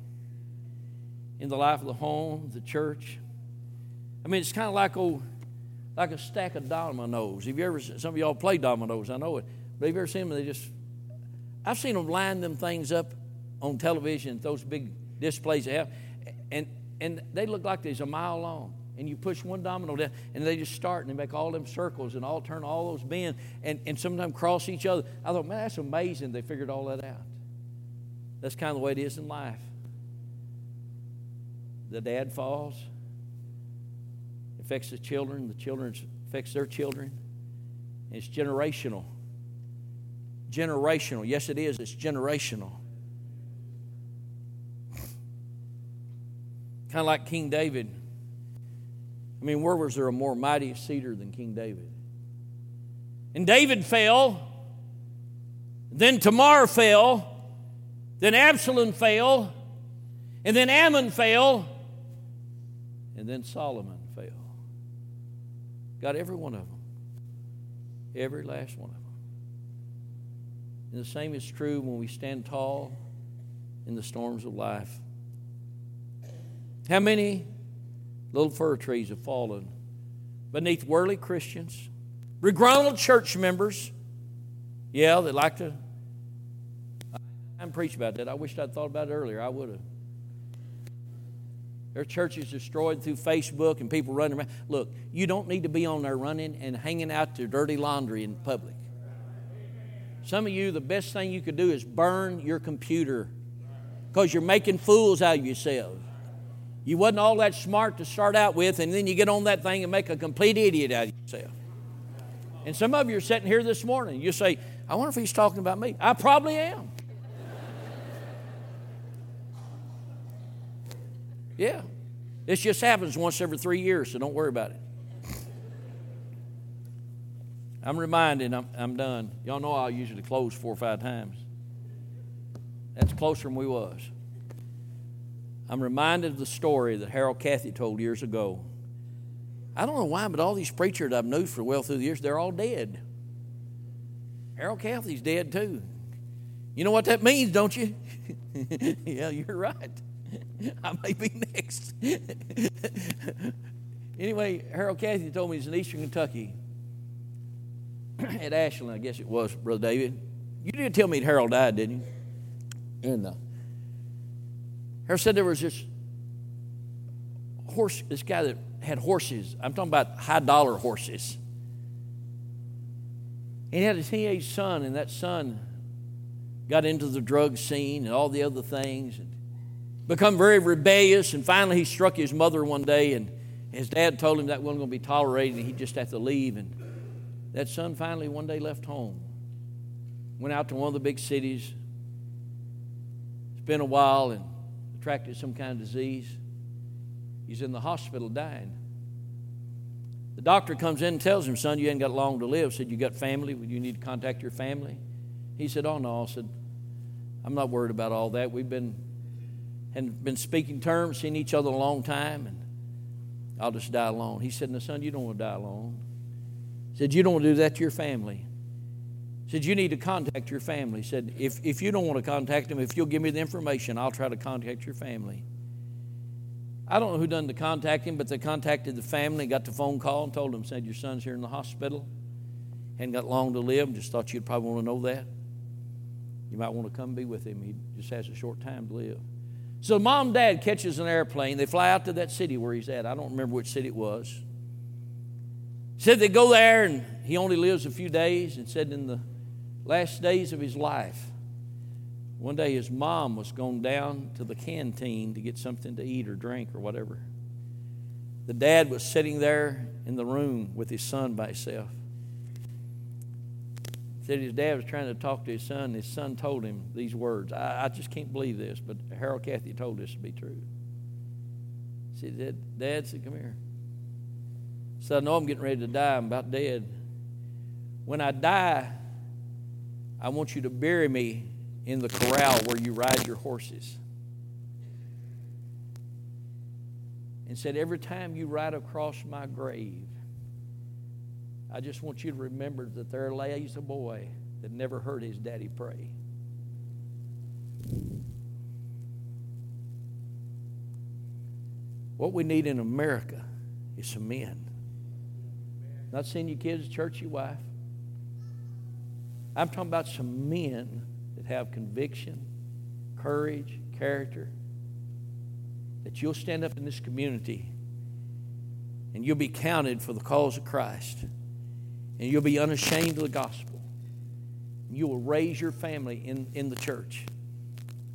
in the life of the home, the church. I mean, it's kind of like old, like a stack of dominoes. Have you ever? Some of y'all play dominoes. I know it. But have you ever seen them? They just. I've seen them line them things up on television. Those big displays have, and and they look like they's a mile long. And you push one domino down, and they just start and they make all them circles and all turn all those bends and, and sometimes cross each other. I thought, man, that's amazing. They figured all that out. That's kind of the way it is in life. The dad falls, affects the children, the children affects their children. It's generational. Generational. Yes, it is. It's generational. Kind of like King David. I mean, where was there a more mighty cedar than King David? And David fell, then Tamar fell, then Absalom fell, and then Amnon fell, and then Solomon fell. Got every one of them. Every last one of them. And the same is true when we stand tall in the storms of life. How many little fir trees have fallen beneath worldly Christians, regrounded church members? Yeah, they like to. I'm preach about that. I wished I'd thought about it earlier. I would have. Their churches destroyed through Facebook and people running around. Look, you don't need to be on there running and hanging out their dirty laundry in public. Some of you, the best thing you could do is burn your computer because you're making fools out of yourselves. You wasn't all that smart to start out with, and then you get on that thing and make a complete idiot out of yourself. And some of you are sitting here this morning. You say, I wonder if he's talking about me. I probably am. Yeah. This just happens once every three years, so don't worry about it. I'm reminded, I'm, I'm done. Y'all know I usually close four or five times. That's closer than we was. I'm reminded of the story that Harold Cathy told years ago. I don't know why, but all these preachers I've known for well through the years, they're all dead. Harold Cathy's dead too. You know what that means, don't you? (laughs) yeah, you're right. I may be next. (laughs) anyway, Harold Cathy told me he's in eastern Kentucky. (clears throat) At Ashland, I guess it was, Brother David. You did tell me Harold died, didn't you? And uh, Harold said there was this horse, this guy that had horses. I'm talking about high dollar horses. And he had a teenage son, and that son got into the drug scene and all the other things. And become very rebellious, and finally he struck his mother one day, and his dad told him that wasn't going to be tolerated, and he'd just have to leave. And that son finally one day left home, went out to one of the big cities, spent a while, and contracted some kind of disease. He's in the hospital dying. The doctor comes in and tells him, Son, you ain't got long to live. Said, You got family? Would you need to contact your family? He said, Oh, no. I said, I'm not worried about all that. We've been and been speaking terms, seen each other a long time, and I'll just die alone. He said, No, son, you don't want to die alone. He said, You don't want to do that to your family. Said, You need to contact your family. Said, if, if you don't want to contact them, if you'll give me the information, I'll try to contact your family. I don't know who done the contacting, but they contacted the family, got the phone call, and told them, said, Your son's here in the hospital. Hadn't got long to live, just thought you'd probably want to know that. You might want to come be with him. He just has a short time to live. So mom and dad catches an airplane. They fly out to that city where he's at. I don't remember which city it was. Said they go there and he only lives a few days and said in the last days of his life, one day his mom was going down to the canteen to get something to eat or drink or whatever. The dad was sitting there in the room with his son by himself said his dad was trying to talk to his son, and his son told him these words. I, I just can't believe this, but Harold Cathy told this to be true. He said, Dad, Dad said, Come here. He said, I know I'm getting ready to die. I'm about dead. When I die, I want you to bury me in the corral where you ride your horses. and said, Every time you ride across my grave, I just want you to remember that there lays a boy that never heard his daddy pray. What we need in America is some men. Not sending your kids to church, your wife. I'm talking about some men that have conviction, courage, character, that you'll stand up in this community and you'll be counted for the cause of Christ. And you'll be unashamed of the gospel. You will raise your family in, in the church.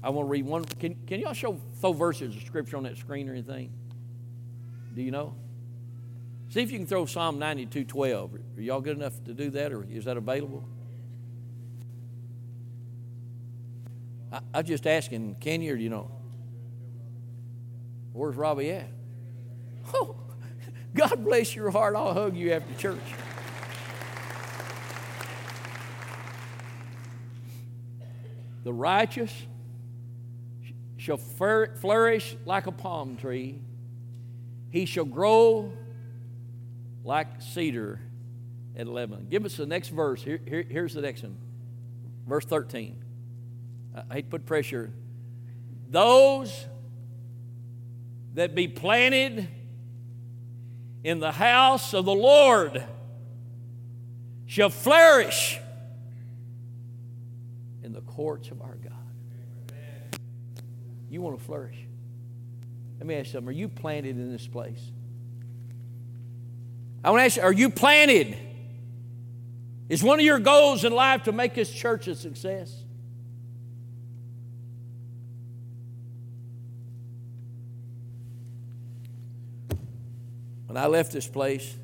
I want to read one. Can, can y'all show throw verses of scripture on that screen or anything? Do you know? See if you can throw Psalm 92 12. Are y'all good enough to do that, or is that available? I, I'm just asking, can you, or you know? Where's Robbie at? Oh, God bless your heart. I'll hug you after church. The righteous shall flourish like a palm tree. He shall grow like cedar at Lebanon. Give us the next verse. Here, here, here's the next one. Verse 13. I hate to put pressure. Those that be planted in the house of the Lord shall flourish in the courts of our God. You want to flourish. Let me ask you something. Are you planted in this place? I want to ask you, are you planted? Is one of your goals in life to make this church a success? When I left this place,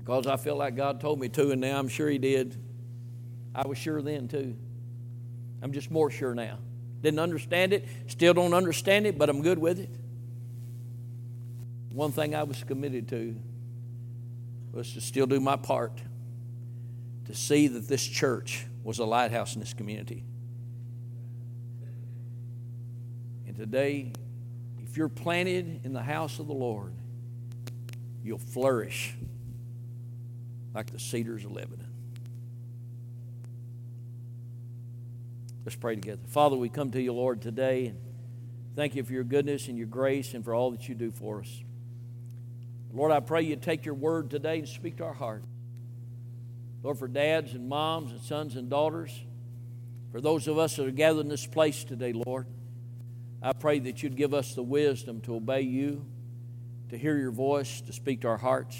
because I felt like God told me to, and now I'm sure He did, I was sure then too. I'm just more sure now. Didn't understand it, still don't understand it, but I'm good with it. One thing I was committed to was to still do my part to see that this church was a lighthouse in this community. And today, if you're planted in the house of the Lord, you'll flourish like the cedars of Lebanon. Let's pray together. Father, we come to you, Lord, today and thank you for your goodness and your grace and for all that you do for us. Lord, I pray you take your word today and speak to our hearts. Lord, for dads and moms and sons and daughters, for those of us that are gathered in this place today, Lord, I pray that you'd give us the wisdom to obey you, to hear your voice, to speak to our hearts,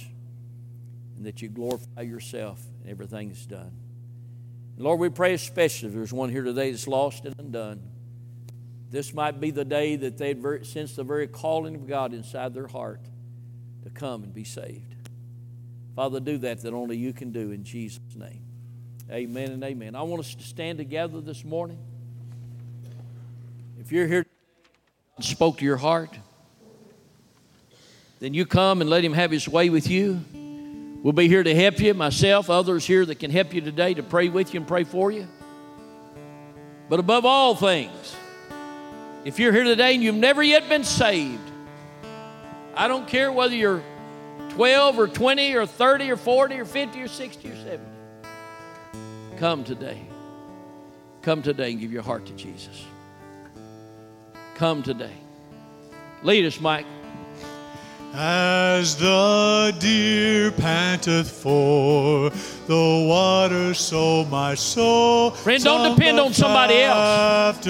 and that you glorify yourself in everything that's done. Lord, we pray especially if there's one here today that's lost and undone. This might be the day that they'd sense the very calling of God inside their heart to come and be saved. Father, do that that only you can do in Jesus' name. Amen and amen. I want us to stand together this morning. If you're here and spoke to your heart, then you come and let him have his way with you. We'll be here to help you, myself, others here that can help you today to pray with you and pray for you. But above all things, if you're here today and you've never yet been saved, I don't care whether you're 12 or 20 or 30 or 40 or 50 or 60 or 70. Come today. Come today and give your heart to Jesus. Come today. Lead us, Mike. As the deer panteth for the water, so my soul. Friend, don't depend on somebody else.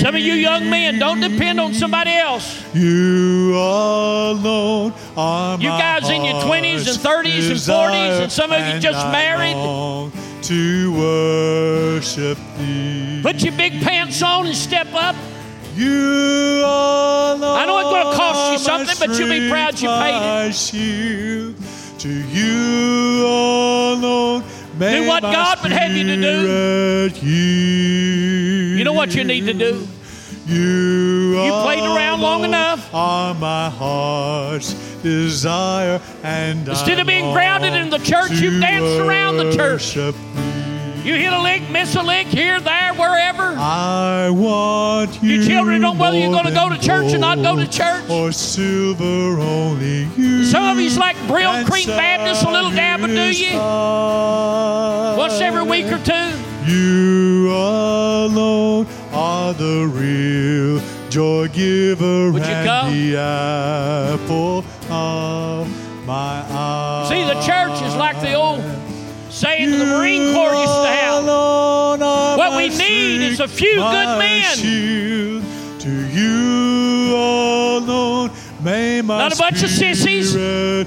Some of you young men, don't depend on somebody else. You alone are You guys in your 20s and 30s and 40s, and some of you just married. To worship thee. Put your big pants on and step up. You I know it's going to cost you something, but you'll be proud you paid it. Shield. To you alone. Do what God would have you to do. You know what you need to do? You, you played around long enough. Are my heart's desire, and instead of being grounded in the church, you've danced around the church. You hit a lick, miss a lick, here, there, wherever. I want you. Your children don't know whether you're going to go to church or not go to church. Or silver, only you. Some of you's like Brylcreem Baptist, a little dab do you? Once every week or two. You alone are the real joy giver Would you and the apple of my eye. See, the church is like the old saying to the Marine Corps used to have. What we need is a few good men. Shield. To you alone may my Not a bunch of sissies. spirit.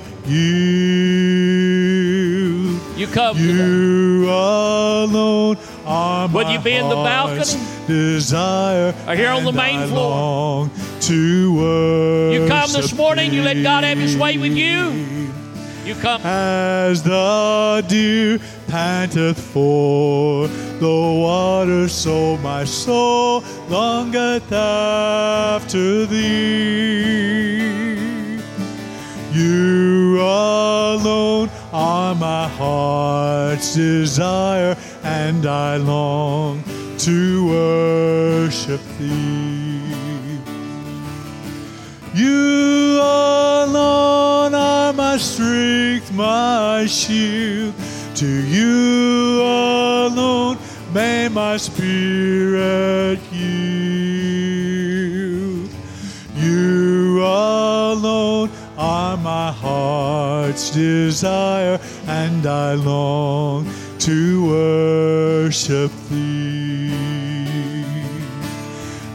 You come. You alone are Would you be in the balcony? Desire Or here on the main I floor? To You come this morning, you let God have His way with you. You come. As the deer panteth for the water, so my soul longeth after thee. You alone are my heart's desire, and I long to worship thee. You my strength, my shield. To you alone may my spirit yield. You alone are my heart's desire, and I long to worship thee.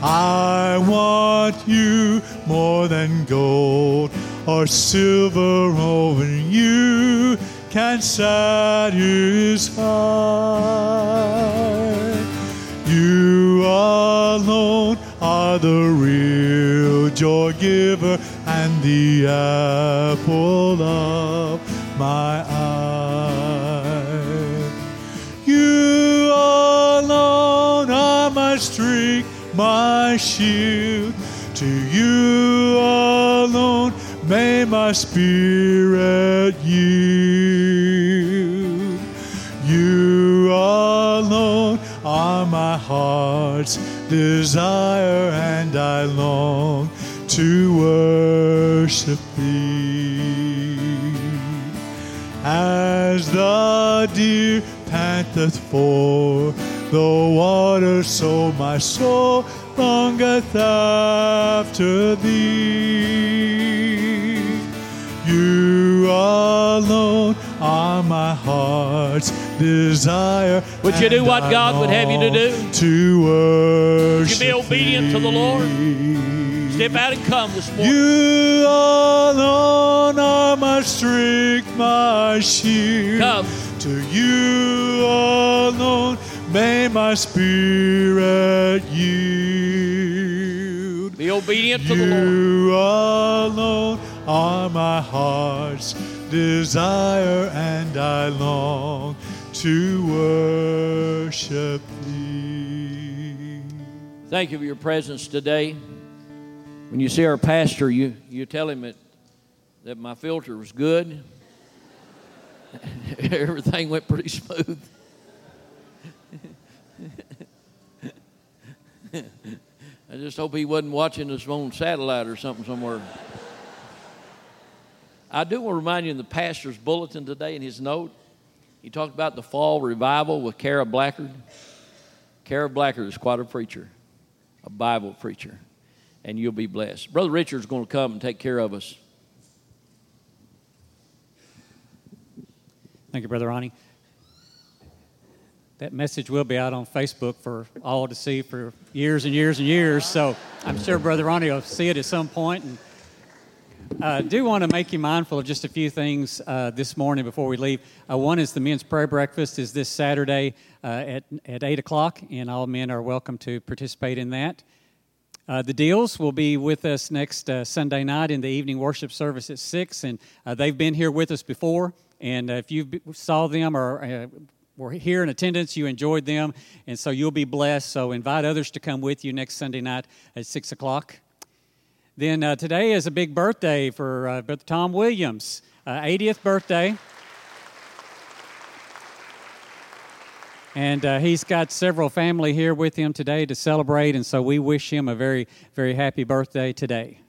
I want you more than gold or silver, only you can satisfy. You alone are the real joy giver and the apple of my eye. You alone are my strength, my shield. To you alone may my spirit yield. You alone are my heart's desire, and I long to worship thee. As the deer panteth for the water, so my soul longeth after thee. You alone are my heart's desire. Would you do what I God would have you to do? To worship Would You be obedient to the Lord? Step out and come this morning. You alone are my strength, my shield. Come. To you alone may my spirit yield. Be obedient to the Lord. You alone are my heart's desire, and I long to worship thee. Thank you for your presence today. When you see our pastor, you, you tell him that, that my filter was good. (laughs) Everything went pretty smooth. (laughs) I just hope he wasn't watching us on satellite or something somewhere. I do want to remind you in the pastor's bulletin today in his note, he talked about the fall revival with Kara Blackard. Kara Blackard is quite a preacher, a Bible preacher, and you'll be blessed. Brother Richard's going to come and take care of us. Thank you, Brother Ronnie. That message will be out on Facebook for all to see for years and years and years. So I'm sure Brother Ronnie will see it at some point. And I do want to make you mindful of just a few things uh, this morning before we leave. Uh, one is the men's prayer breakfast is this Saturday uh, at, at 8 o'clock, and all men are welcome to participate in that. Uh, the Deals will be with us next uh, Sunday night in the evening worship service at 6, and uh, they've been here with us before. And uh, if you saw them or uh, were here in attendance, you enjoyed them, and so you'll be blessed. So invite others to come with you next Sunday night at 6 o'clock. Then uh, today is a big birthday for uh, Brother Tom Williams, uh, 80th birthday. And uh, he's got several family here with him today to celebrate, and so we wish him a very, very happy birthday today.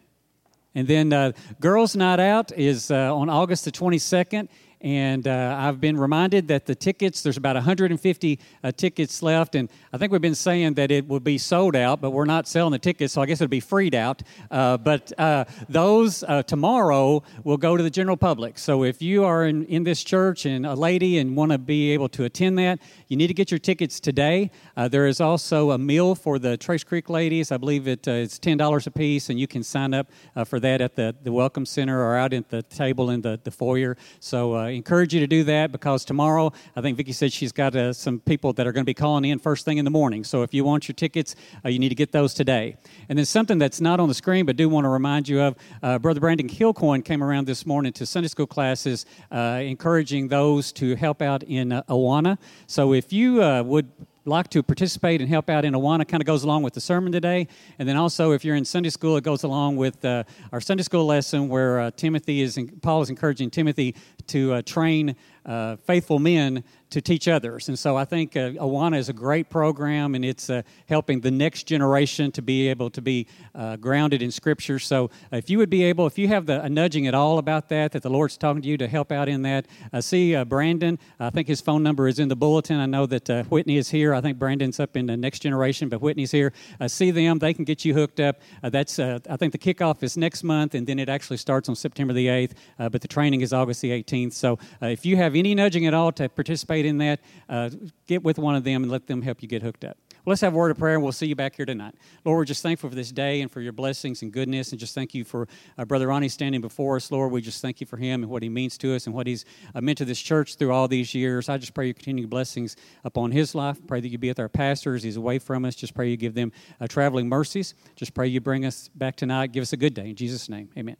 And then uh, Girls Night Out is uh, on August the 22nd. And uh, I've been reminded that the tickets, there's about 150 uh, tickets left. And I think we've been saying that it will be sold out, but we're not selling the tickets, so I guess it'll be freed out. Uh, but uh, those uh, tomorrow will go to the general public. So if you are in, in this church and a lady and want to be able to attend that, you need to get your tickets today. Uh, there is also a meal for the Trace Creek ladies. I believe it, it's $10 a piece, and you can sign up for that at the, the Welcome Center or out at the table in the, the foyer. So encourage you to do that because tomorrow, I think Vicki said she's got uh, some people that are going to be calling in first thing in the morning. So if you want your tickets, uh, you need to get those today. And then something that's not on the screen, but do want to remind you of, uh, Brother Brandon Kilcoin came around this morning to Sunday school classes, uh, encouraging those to help out in uh, Awana. So if you would like to participate and help out in Awana kind of goes along with the sermon today. And then also, if you're in Sunday school, it goes along with uh, our Sunday school lesson where uh, Timothy is, Paul is encouraging Timothy to uh, train uh, faithful men to teach others. And so I think uh, Awana is a great program, and it's uh, helping the next generation to be able to be uh, grounded in Scripture. So uh, if you would be able, if you have the, a nudging at all about that, that the Lord's talking to you to help out in that, uh, see uh, Brandon. I think his phone number is in the bulletin. I know that Whitney is here. I think Brandon's up in the next generation, but Whitney's here. see them; they can get you hooked up. that's I think the kickoff is next month, and then it actually starts on September the eighth. but the training is August the eighteenth. So if you have any nudging at all to participate participate in that, uh, get with one of them and let them help you get hooked up. Well, let's have a word of prayer and we'll see you back here tonight. Lord, we're just thankful for this day and for your blessings and goodness, and just thank you for uh, Brother Ronnie standing before us. Lord, we just thank you for him and what he means to us and what he's uh, meant to this church through all these years. I just pray you continue blessings upon his life. Pray that you be with our pastors. He's away from us. Just pray you give them uh, traveling mercies. Just pray you bring us back tonight. Give us a good day. In Jesus' name, amen.